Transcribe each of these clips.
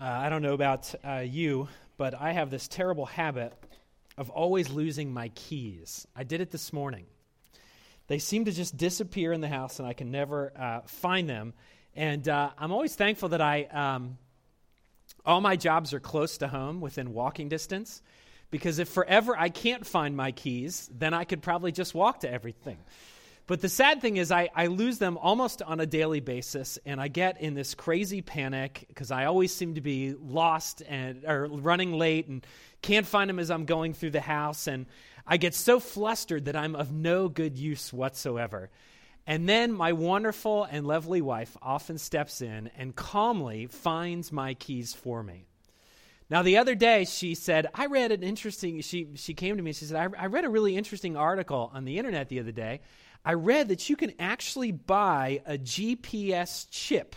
Uh, I don't know about uh, you, but I have this terrible habit of always losing my keys. I did it this morning. They seem to just disappear in the house, and I can never uh, find them. And uh, I'm always thankful that I, um, all my jobs are close to home, within walking distance. Because if forever I can't find my keys, then I could probably just walk to everything. But the sad thing is, I, I lose them almost on a daily basis, and I get in this crazy panic because I always seem to be lost and or running late and can't find them as I'm going through the house. And I get so flustered that I'm of no good use whatsoever. And then my wonderful and lovely wife often steps in and calmly finds my keys for me. Now, the other day, she said, I read an interesting, she, she came to me and she said, I, I read a really interesting article on the internet the other day I read that you can actually buy a GPS chip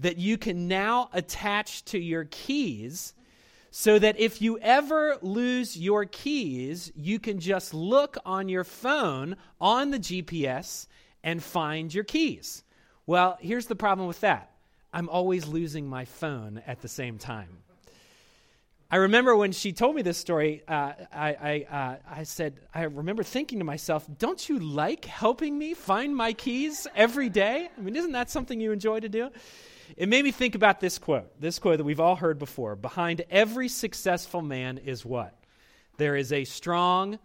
that you can now attach to your keys so that if you ever lose your keys, you can just look on your phone on the GPS and find your keys. Well, here's the problem with that I'm always losing my phone at the same time. I remember when she told me this story, uh, I, I, uh, I said, I remember thinking to myself, don't you like helping me find my keys every day? I mean, isn't that something you enjoy to do? It made me think about this quote, this quote that we've all heard before. Behind every successful man is what? There is a strong,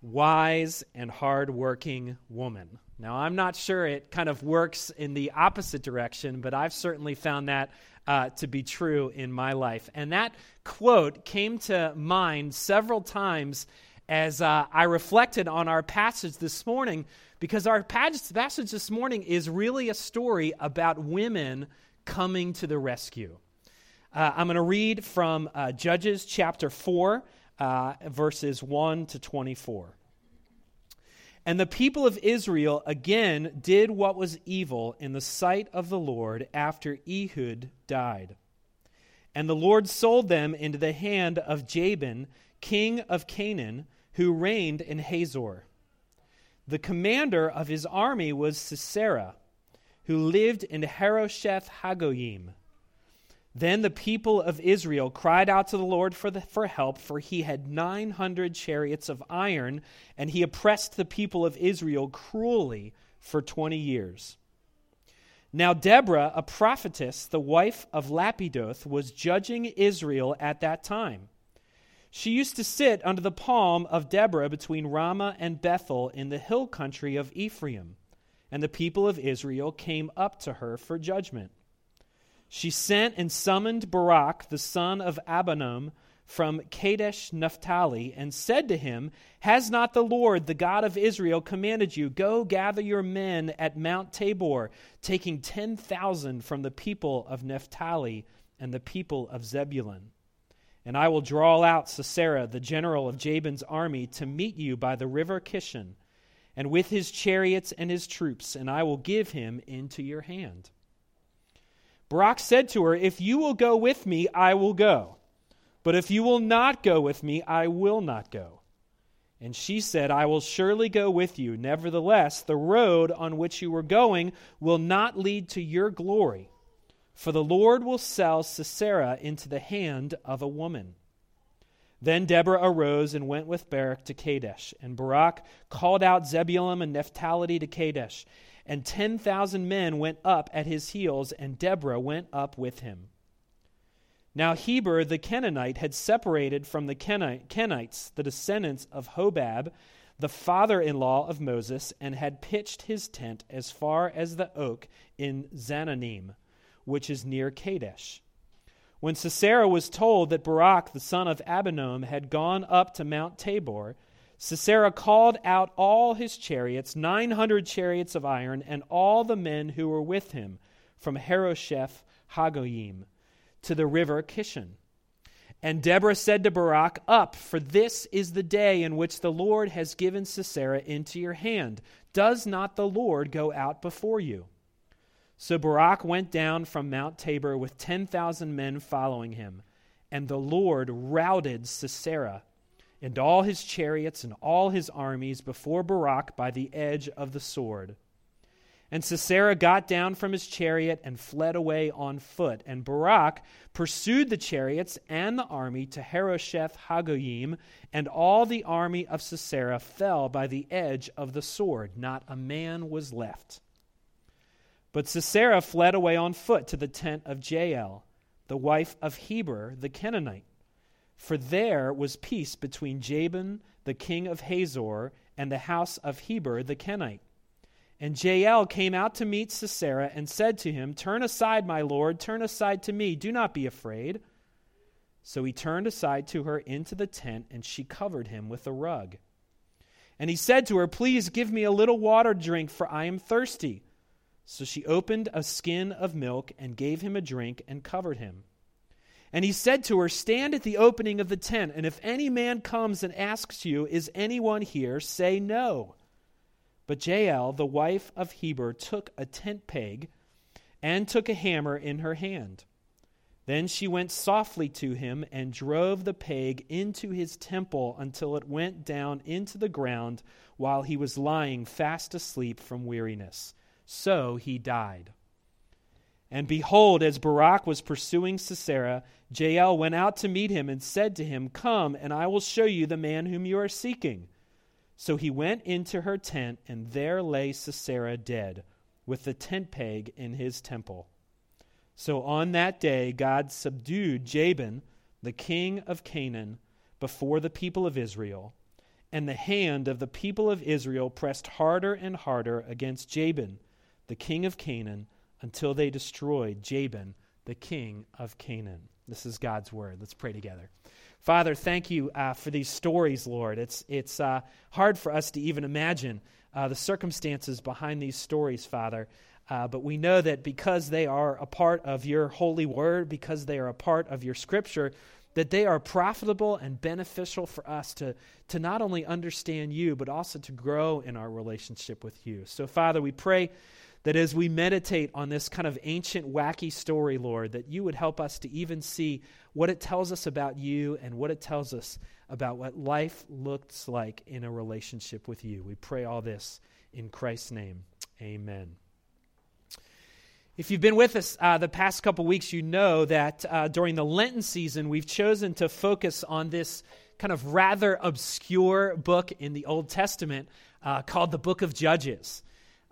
wise, and hardworking woman. Now, I'm not sure it kind of works in the opposite direction, but I've certainly found that uh, to be true in my life. And that quote came to mind several times as uh, I reflected on our passage this morning, because our passage this morning is really a story about women coming to the rescue. Uh, I'm going to read from uh, Judges chapter 4, uh, verses 1 to 24. And the people of Israel again did what was evil in the sight of the Lord after Ehud died. And the Lord sold them into the hand of Jabin, king of Canaan, who reigned in Hazor. The commander of his army was Sisera, who lived in Harosheth Hagoyim. Then the people of Israel cried out to the Lord for, the, for help, for he had 900 chariots of iron, and he oppressed the people of Israel cruelly for 20 years. Now, Deborah, a prophetess, the wife of Lapidoth, was judging Israel at that time. She used to sit under the palm of Deborah between Ramah and Bethel in the hill country of Ephraim, and the people of Israel came up to her for judgment she sent and summoned Barak, the son of Abinoam, from Kadesh Naphtali, and said to him, Has not the Lord, the God of Israel, commanded you, Go gather your men at Mount Tabor, taking 10,000 from the people of Naphtali and the people of Zebulun? And I will draw out Sisera, the general of Jabin's army, to meet you by the river Kishon, and with his chariots and his troops, and I will give him into your hand. Barak said to her, If you will go with me, I will go. But if you will not go with me, I will not go. And she said, I will surely go with you. Nevertheless, the road on which you are going will not lead to your glory, for the Lord will sell Sisera into the hand of a woman. Then Deborah arose and went with Barak to Kadesh, and Barak called out Zebulun and Naphtali to Kadesh and 10,000 men went up at his heels, and Deborah went up with him. Now Heber the Kenite had separated from the Kenites, the descendants of Hobab, the father in law of Moses, and had pitched his tent as far as the oak in Zaanannim, which is near Kadesh. When Sisera was told that Barak the son of Abinoam had gone up to Mount Tabor, Sisera called out all his chariots, 900 chariots of iron, and all the men who were with him from Harosheth Hagoyim to the river Kishon. And Deborah said to Barak, Up, for this is the day in which the Lord has given Sisera into your hand. Does not the Lord go out before you? So Barak went down from Mount Tabor with 10,000 men following him, and the Lord routed Sisera and all his chariots and all his armies before Barak by the edge of the sword. And Sisera got down from his chariot and fled away on foot. And Barak pursued the chariots and the army to Harosheth Hagoyim, and all the army of Sisera fell by the edge of the sword. Not a man was left. But Sisera fled away on foot to the tent of Jael, the wife of Heber the Canaanite. For there was peace between Jabin, the king of Hazor, and the house of Heber the Kenite. And Jael came out to meet Sisera and said to him, Turn aside, my lord, turn aside to me, do not be afraid. So he turned aside to her into the tent, and she covered him with a rug. And he said to her, Please give me a little water drink, for I am thirsty. So she opened a skin of milk and gave him a drink and covered him. And he said to her, Stand at the opening of the tent, and if any man comes and asks you, Is anyone here? say no. But Jael, the wife of Heber, took a tent peg and took a hammer in her hand. Then she went softly to him and drove the peg into his temple until it went down into the ground while he was lying fast asleep from weariness. So he died. And behold, as Barak was pursuing Sisera, Jael went out to meet him and said to him, Come, and I will show you the man whom you are seeking. So he went into her tent, and there lay Sisera dead, with the tent peg in his temple. So on that day, God subdued Jabin, the king of Canaan, before the people of Israel. And the hand of the people of Israel pressed harder and harder against Jabin the king of Canaan, until they destroyed Jabin, the king of Canaan. This is God's word. Let's pray together. Father, thank you uh, for these stories, Lord. It's, it's uh, hard for us to even imagine uh, the circumstances behind these stories, Father. Uh, but we know that because they are a part of your holy word, because they are a part of your scripture, that they are profitable and beneficial for us to, to not only understand you, but also to grow in our relationship with you. So, Father, we pray that as we meditate on this kind of ancient, wacky story, Lord, that you would help us to even see what it tells us about you and what it tells us about what life looks like in a relationship with you. We pray all this in Christ's name. Amen. If you've been with us uh, the past couple weeks, you know that uh, during the Lenten season, we've chosen to focus on this kind of rather obscure book in the Old Testament uh, called the Book of Judges.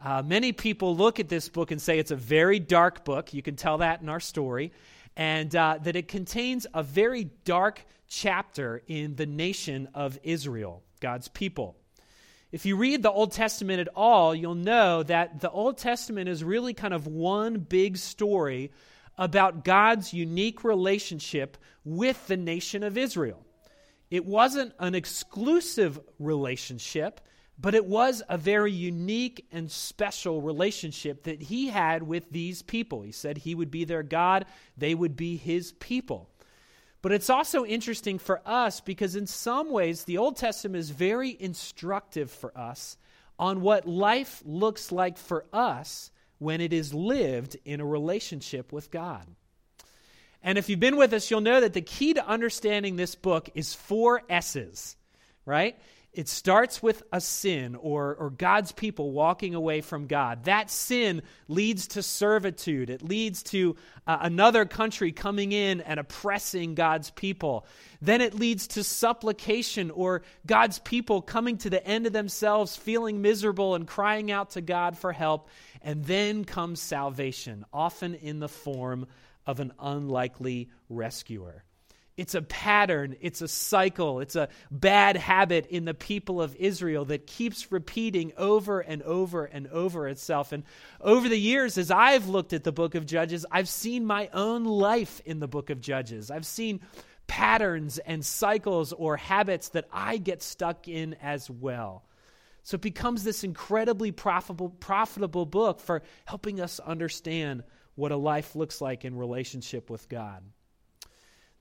Uh, many people look at this book and say it's a very dark book. You can tell that in our story. And uh, that it contains a very dark chapter in the nation of Israel, God's people. If you read the Old Testament at all, you'll know that the Old Testament is really kind of one big story about God's unique relationship with the nation of Israel. It wasn't an exclusive relationship, but it was a very unique and special relationship that he had with these people. He said he would be their God, they would be his people. But it's also interesting for us because, in some ways, the Old Testament is very instructive for us on what life looks like for us when it is lived in a relationship with God. And if you've been with us, you'll know that the key to understanding this book is four S's, right? It starts with a sin or, or God's people walking away from God. That sin leads to servitude. It leads to uh, another country coming in and oppressing God's people. Then it leads to supplication or God's people coming to the end of themselves, feeling miserable and crying out to God for help. And then comes salvation, often in the form of an unlikely rescuer. It's a pattern, it's a cycle, it's a bad habit in the people of Israel that keeps repeating over and over and over itself. And over the years, as I've looked at the book of Judges, I've seen my own life in the book of Judges. I've seen patterns and cycles or habits that I get stuck in as well. So it becomes this incredibly profitable, profitable book for helping us understand what a life looks like in relationship with God.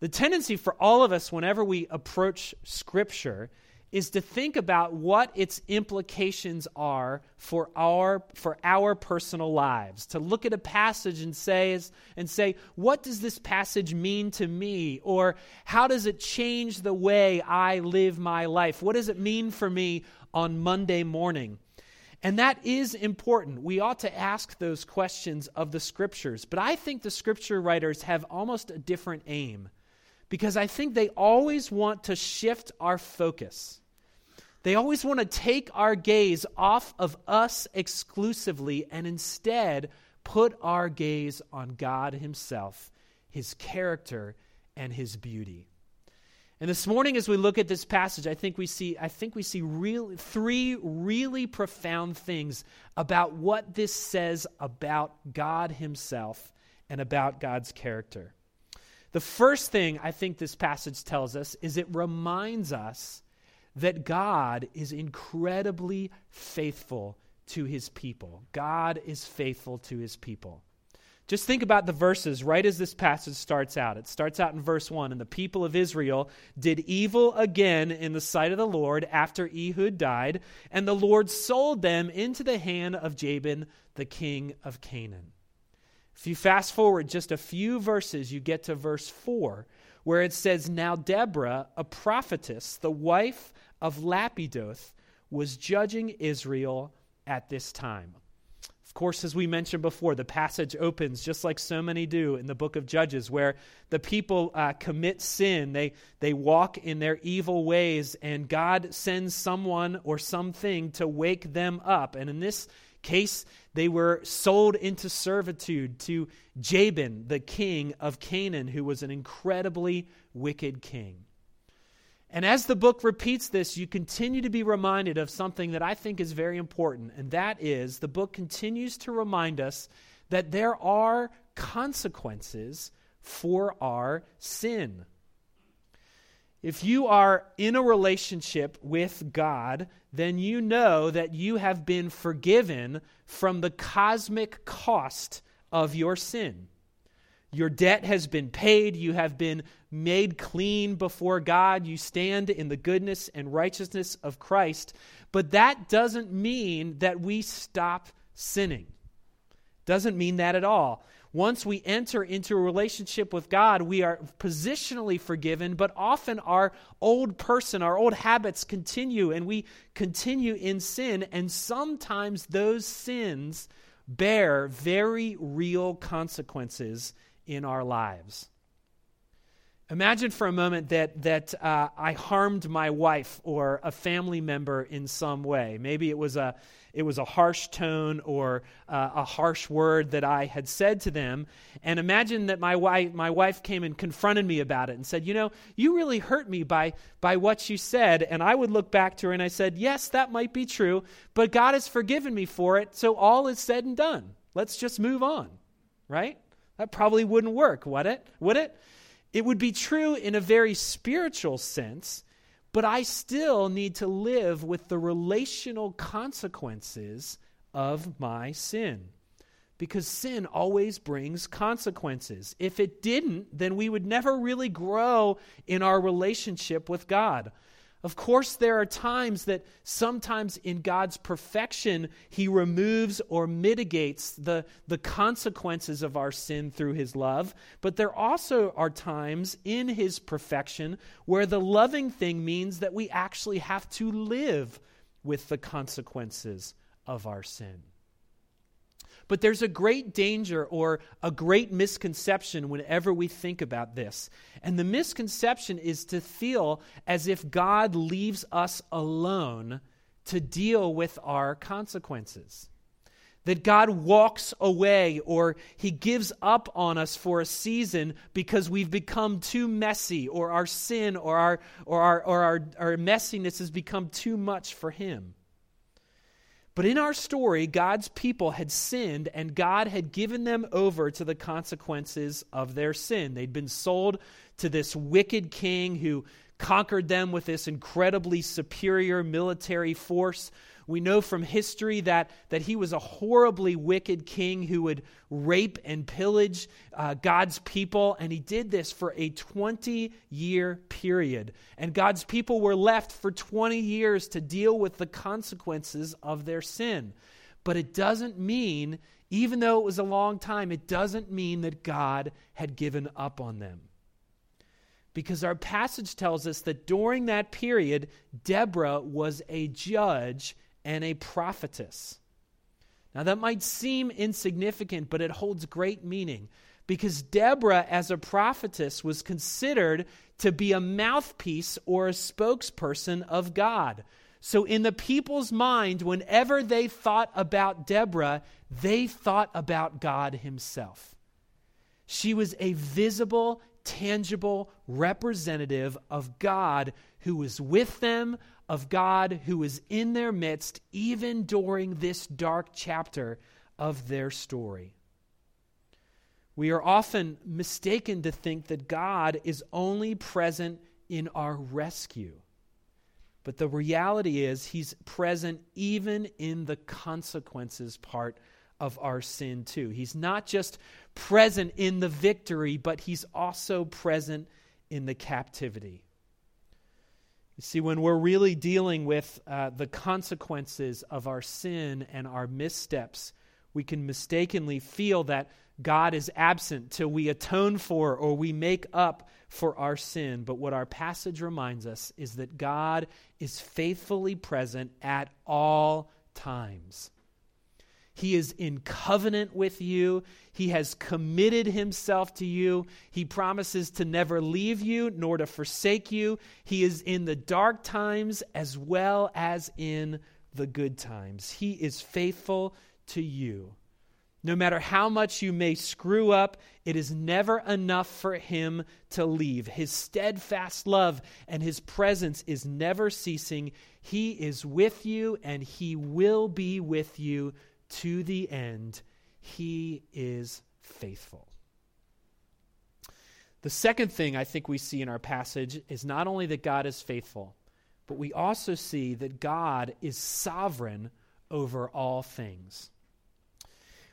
The tendency for all of us, whenever we approach Scripture, is to think about what its implications are for our for our personal lives. To look at a passage and say and say what does this passage mean to me? Or how does it change the way I live my life? What does it mean for me on Monday morning? And that is important. We ought to ask those questions of the scriptures. But I think the scripture writers have almost a different aim because I think they always want to shift our focus. They always want to take our gaze off of us exclusively and instead put our gaze on God Himself, His character, and His beauty. And this morning, as we look at this passage, I think we see, I think we see real, three really profound things about what this says about God Himself and about God's character. The first thing I think this passage tells us is it reminds us that God is incredibly faithful to His people. God is faithful to His people. Just think about the verses right as this passage starts out. It starts out in verse 1 And the people of Israel did evil again in the sight of the Lord after Ehud died, and the Lord sold them into the hand of Jabin, the king of Canaan. If you fast forward just a few verses, you get to verse 4, where it says, Now Deborah, a prophetess, the wife of Lapidoth, was judging Israel at this time Of course, as we mentioned before, the passage opens just like so many do in the book of Judges, where the people uh, commit sin. They, they walk in their evil ways, and God sends someone or something to wake them up. And in this case, they were sold into servitude to Jabin, the king of Canaan, who was an incredibly wicked king. And as the book repeats this, you continue to be reminded of something that I think is very important, and that is the book continues to remind us that there are consequences for our sin. If you are in a relationship with God, then you know that you have been forgiven from the cosmic cost of your sin. Your debt has been paid. You have been made clean before God. You stand in the goodness and righteousness of Christ. But that doesn't mean that we stop sinning. Doesn't mean that at all. Once we enter into a relationship with God, we are positionally forgiven, but often our old person, our old habits continue, and we continue in sin. And sometimes those sins bear very real consequences in our lives. Imagine for a moment that, that uh, I harmed my wife or a family member in some way. Maybe it was a, it was a harsh tone or uh, a harsh word that I had said to them. And imagine that my wife, my wife came and confronted me about it and said, You know, you really hurt me by, by what you said. And I would look back to her and I said, Yes, that might be true, but God has forgiven me for it, so all is said and done. Let's just move on, right? That probably wouldn't work, would it? Would it? It would be true in a very spiritual sense, but I still need to live with the relational consequences of my sin. Because sin always brings consequences. If it didn't, then we would never really grow in our relationship with God. Of course, there are times that sometimes in God's perfection, He removes or mitigates the, the consequences of our sin through His love. But there also are times in His perfection where the loving thing means that we actually have to live with the consequences of our sin. But there's a great danger or a great misconception whenever we think about this. And the misconception is to feel as if God leaves us alone to deal with our consequences. That God walks away or he gives up on us for a season because we've become too messy or our sin or our, or our, or our, our messiness has become too much for him. But in our story, God's people had sinned and God had given them over to the consequences of their sin. They'd been sold to this wicked king who conquered them with this incredibly superior military force we know from history that, that he was a horribly wicked king who would rape and pillage uh, God's people, and he did this for a 20 year period. And God's people were left for 20 years to deal with the consequences of their sin. But it doesn't mean, even though it was a long time, it doesn't mean that God had given up on them because our passage tells us that during that period, Deborah was a judge and a prophetess. Now, that might seem insignificant, but it holds great meaning because Deborah, as a prophetess, was considered to be a mouthpiece or a spokesperson of God. So, in the people's mind, whenever they thought about Deborah, they thought about God Himself. She was a visible, tangible representative of God who was with them, of God who is in their midst, even during this dark chapter of their story. We are often mistaken to think that God is only present in our rescue. But the reality is, He's present even in the consequences part of our sin, too. He's not just present in the victory, but He's also present in the captivity. You see, when we're really dealing with uh, the consequences of our sin and our missteps, we can mistakenly feel that God is absent till we atone for or we make up for our sin. But what our passage reminds us is that God is faithfully present at all times. He is in covenant with you. He has committed himself to you. He promises to never leave you nor to forsake you. He is in the dark times as well as in the good times. He is faithful to you. No matter how much you may screw up, it is never enough for him to leave. His steadfast love and his presence is never ceasing. He is with you and he will be with you to the end. He is faithful. The second thing I think we see in our passage is not only that God is faithful, but we also see that God is sovereign over all things.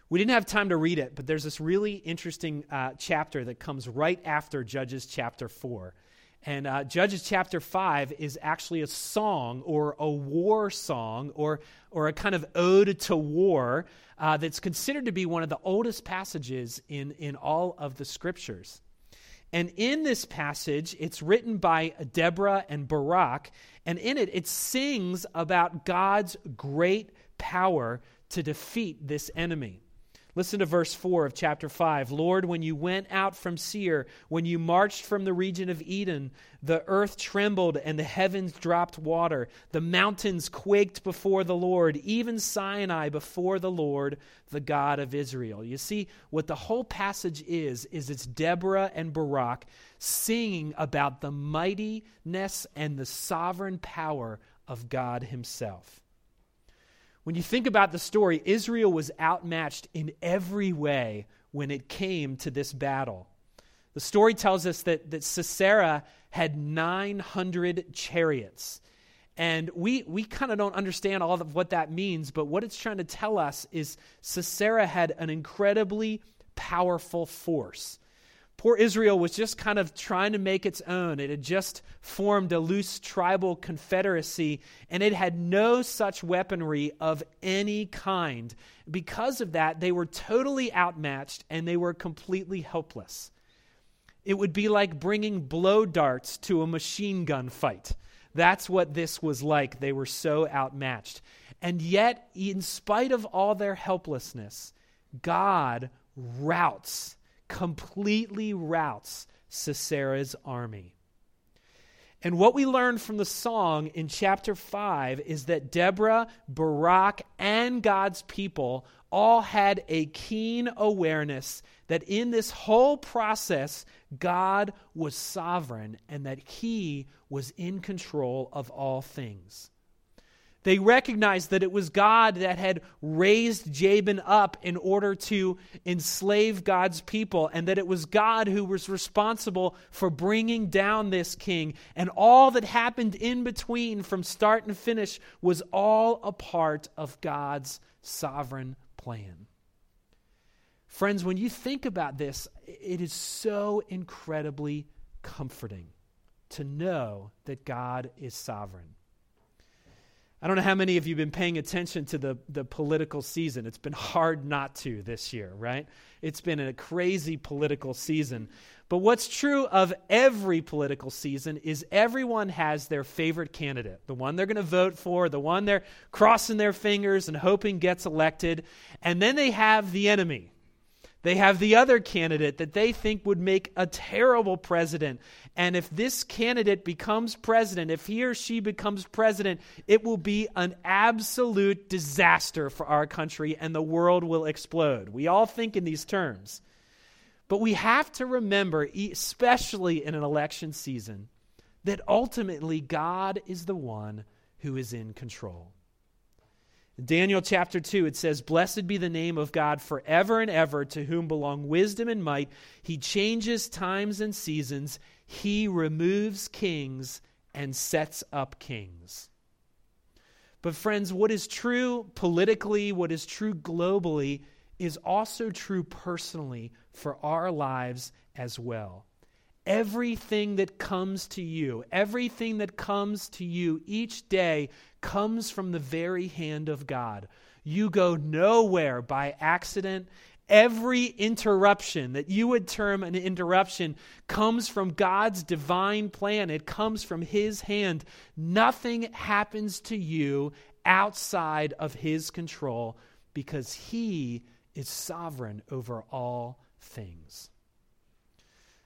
We didn't have time to read it, but there's this really interesting uh, chapter that comes right after Judges chapter 4. And uh, Judges chapter 5 is actually a song or a war song or, or a kind of ode to war uh, that's considered to be one of the oldest passages in, in all of the scriptures. And in this passage, it's written by Deborah and Barak, and in it, it sings about God's great power to defeat this enemy. Listen to verse 4 of chapter 5. Lord, when you went out from Seir, when you marched from the region of Edom, the earth trembled and the heavens dropped water. The mountains quaked before the Lord, even Sinai before the Lord, the God of Israel. You see, what the whole passage is, is it's Deborah and Barak singing about the mightiness and the sovereign power of God Himself. When you think about the story, Israel was outmatched in every way when it came to this battle. The story tells us that, that Sisera had 900 chariots. And we, we kind of don't understand all of what that means, but what it's trying to tell us is Sisera had an incredibly powerful force. Poor Israel was just kind of trying to make its own. It had just formed a loose tribal confederacy, and it had no such weaponry of any kind. Because of that, they were totally outmatched and they were completely helpless. It would be like bringing blow darts to a machine gun fight. That's what this was like. They were so outmatched. And yet, in spite of all their helplessness, God routs completely routs Sisera's army. And what we learn from the song in chapter 5 is that Deborah, Barak, and God's people all had a keen awareness that in this whole process, God was sovereign and that he was in control of all things. They recognized that it was God that had raised Jabin up in order to enslave God's people, and that it was God who was responsible for bringing down this king. And all that happened in between, from start and finish, was all a part of God's sovereign plan. Friends, when you think about this, it is so incredibly comforting to know that God is sovereign. I don't know how many of you have been paying attention to the, the political season. It's been hard not to this year, right? It's been a crazy political season. But what's true of every political season is everyone has their favorite candidate, the one they're going to vote for, the one they're crossing their fingers and hoping gets elected. And then they have the enemy, they have the other candidate that they think would make a terrible president. And if this candidate becomes president, if he or she becomes president, it will be an absolute disaster for our country and the world will explode. We all think in these terms. But we have to remember, especially in an election season, that ultimately God is the one who is in control. Daniel chapter 2, it says, Blessed be the name of God forever and ever, to whom belong wisdom and might. He changes times and seasons, he removes kings and sets up kings. But, friends, what is true politically, what is true globally, is also true personally for our lives as well. Everything that comes to you, everything that comes to you each day comes from the very hand of God. You go nowhere by accident. Every interruption that you would term an interruption comes from God's divine plan. It comes from His hand. Nothing happens to you outside of His control because He is sovereign over all things.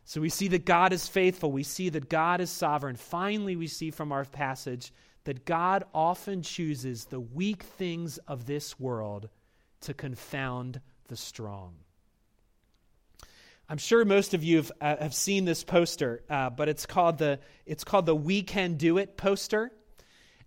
So we see that God is faithful. We see that God is sovereign. Finally, we see from our passage that God often chooses the weak things of this world to confound the strong. I'm sure most of you have, uh, have seen this poster, uh, but it's called the it's called the "We Can Do It" poster.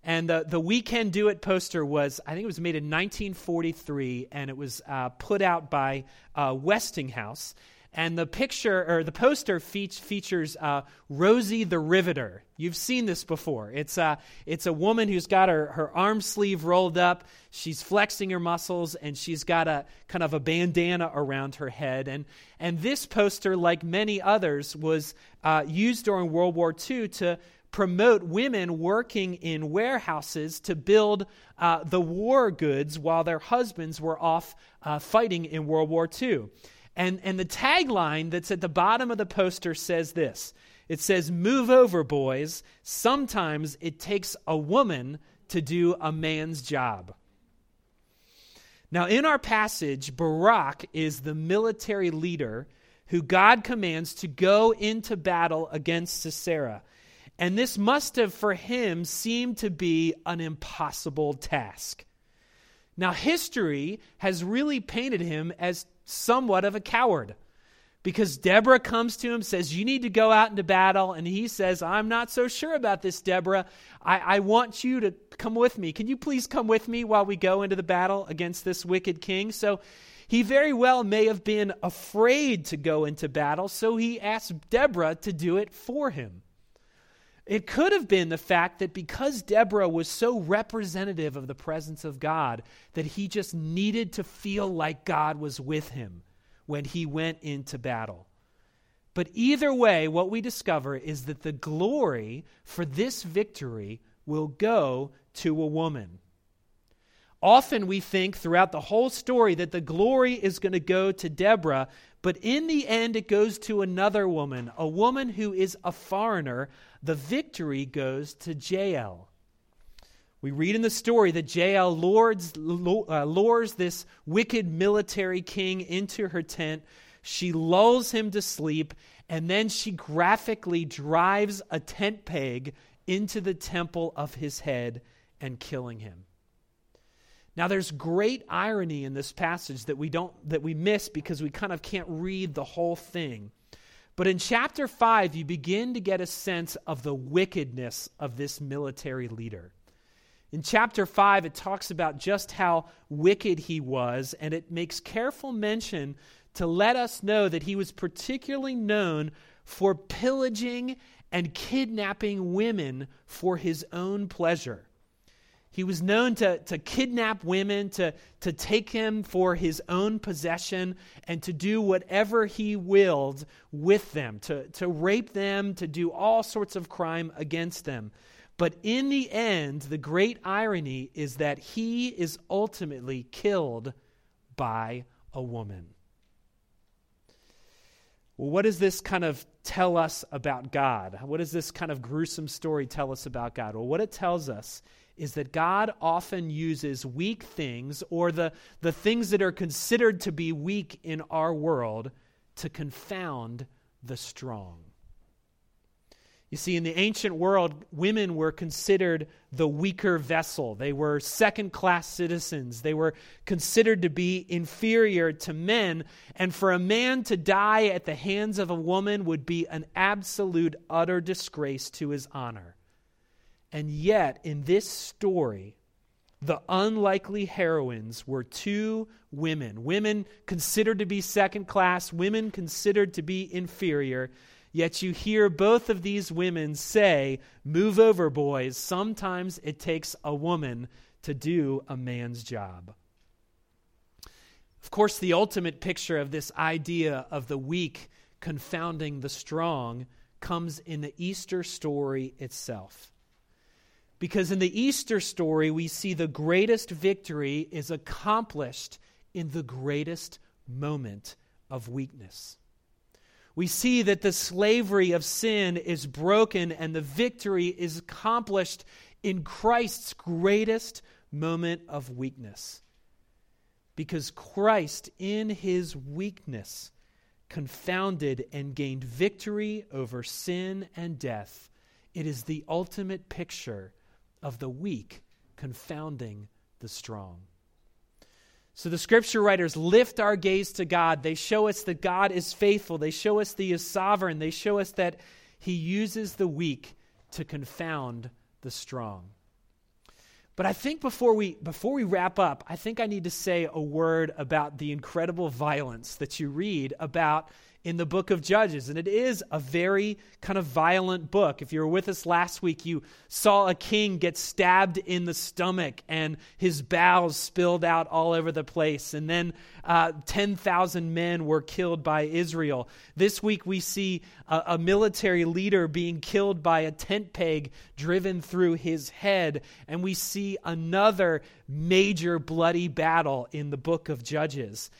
And the, the We Can Do It poster was, I think it was made in 1943, and it was uh, put out by uh, Westinghouse. And the picture or the poster fe- features uh, Rosie the Riveter. You've seen this before. It's a, uh, it's a woman who's got her, her arm sleeve rolled up. She's flexing her muscles and she's got a kind of a bandana around her head. And, and this poster, like many others, was uh, used during World War II to promote women working in warehouses to build uh, the war goods while their husbands were off uh, fighting in World War II. And, and the tagline that's at the bottom of the poster says this it says, Move over, boys. Sometimes it takes a woman to do a man's job. Now, in our passage, Barak is the military leader who God commands to go into battle against Sisera. And this must have, for him, seemed to be an impossible task. Now, history has really painted him as somewhat of a coward because Deborah comes to him, says, You need to go out into battle. And he says, I'm not so sure about this, Deborah. I, I, want you to come with me. Can you please come with me while we go into the battle against this wicked king? So he very well may have been afraid to go into battle, so he asked Deborah to do it for him. It could have been the fact that because Deborah was so representative of the presence of God, that he just needed to feel like God was with him when he went into battle. But either way, what we discover is that the glory for this victory will go to a woman. Often we think throughout the whole story that the glory is going to go to Deborah, but in the end it goes to another woman, a woman who is a foreigner, the victory goes to Jael. We read in the story that Jael lures, uh, lures this wicked military king into her tent. She lulls him to sleep, and then she graphically drives a tent peg into the temple of his head and killing him. Now there's great irony in this passage that we don't that we miss because we kind of can't read the whole thing. But in chapter 5, you begin to get a sense of the wickedness of this military leader. In chapter 5, it talks about just how wicked he was, and it makes careful mention to let us know that he was particularly known for pillaging and kidnapping women for his own pleasure. He was known to, to kidnap women, to, to take him for his own possession, and to do whatever he willed with them, to, to rape them, to do all sorts of crime against them. But in the end, the great irony is that he is ultimately killed by a woman. Well, what does this kind of tell us about God? What does this kind of gruesome story tell us about God? Well, what it tells us is that God often uses weak things or the, the things that are considered to be weak in our world to confound the strong. You see, in the ancient world, women were considered the weaker vessel. They were second class citizens. They were considered to be inferior to men. And for a man to die at the hands of a woman would be an absolute, utter disgrace to his honor. And yet, in this story, the unlikely heroines were two women, women considered to be second class, women considered to be inferior Yet you hear both of these women say, Move over, boys. Sometimes it takes a woman to do a man's job. Of course, the ultimate picture of this idea of the weak confounding the strong comes in the Easter story itself. Because in the Easter story, we see the greatest victory is accomplished in the greatest moment of weakness we see that the slavery of sin is broken and the victory is accomplished in Christ's greatest moment of weakness. Because Christ, in his weakness, confounded and gained victory over sin and death. It is the ultimate picture of the weak confounding the strong. So the scripture writers lift our gaze to God. They show us that God is faithful. They show us that He is sovereign. They show us that He uses the weak to confound the strong. But I think before we, before we wrap up, I think I need to say a word about the incredible violence that you read about in the book of Judges. And it is a very kind of violent book. If you were with us last week, you saw a king get stabbed in the stomach and his bowels spilled out all over the place. And then uh, 10,000 men were killed by Israel. This week, we see a, a military leader being killed by a tent peg driven through his head. And we see another major bloody battle in the book of Judges.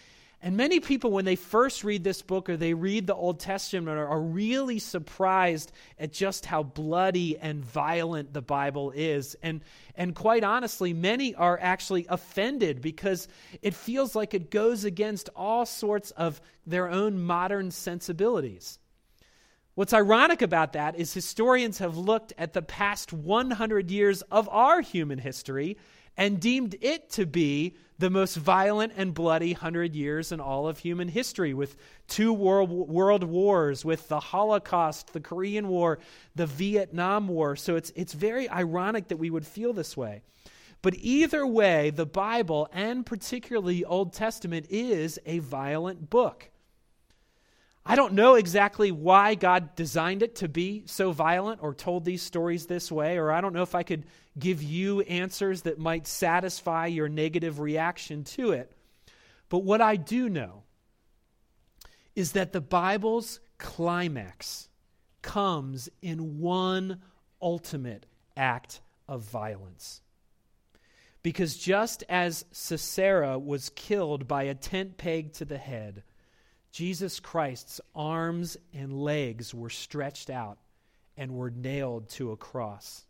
And many people, when they first read this book or they read the Old Testament, are, are, really surprised at just how bloody and violent the Bible is. And, and quite honestly, many are actually offended because it feels like it goes against all sorts of their own modern sensibilities. What's ironic about that is historians have looked at the past 100 years of our human history and deemed it to be the most violent and bloody hundred years in all of human history, with two world, world wars, with the Holocaust, the Korean War, the Vietnam War. So it's, it's very ironic that we would feel this way. But either way, the Bible, and particularly Old Testament, is a violent book. I don't know exactly why God designed it to be so violent or told these stories this way, or I don't know if I could give you answers that might satisfy your negative reaction to it. But what I do know is that the Bible's climax comes in one ultimate act of violence. Because just as Sisera was killed by a tent peg to the head, Jesus Christ's arms and legs were stretched out and were nailed to a cross.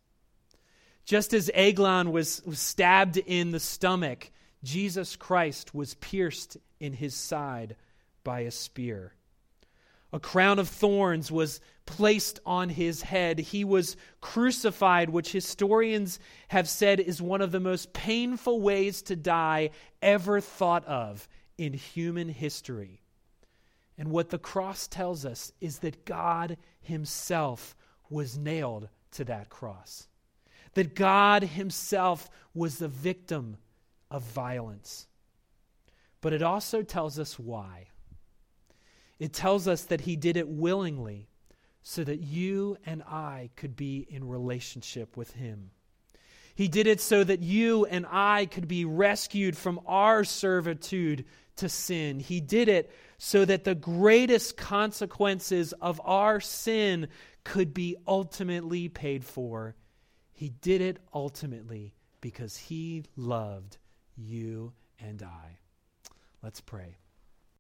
Just as Eglon was, was stabbed in the stomach, Jesus Christ was pierced in his side by a spear. A crown of thorns was placed on his head. He was crucified, which historians have said is one of the most painful ways to die ever thought of in human history. And what the cross tells us is that God Himself was nailed to that cross. That God Himself was the victim of violence. But it also tells us why. It tells us that He did it willingly so that you and I could be in relationship with Him. He did it so that you and I could be rescued from our servitude to sin. He did it so that the greatest consequences of our sin could be ultimately paid for. He did it ultimately because he loved you and I. Let's pray.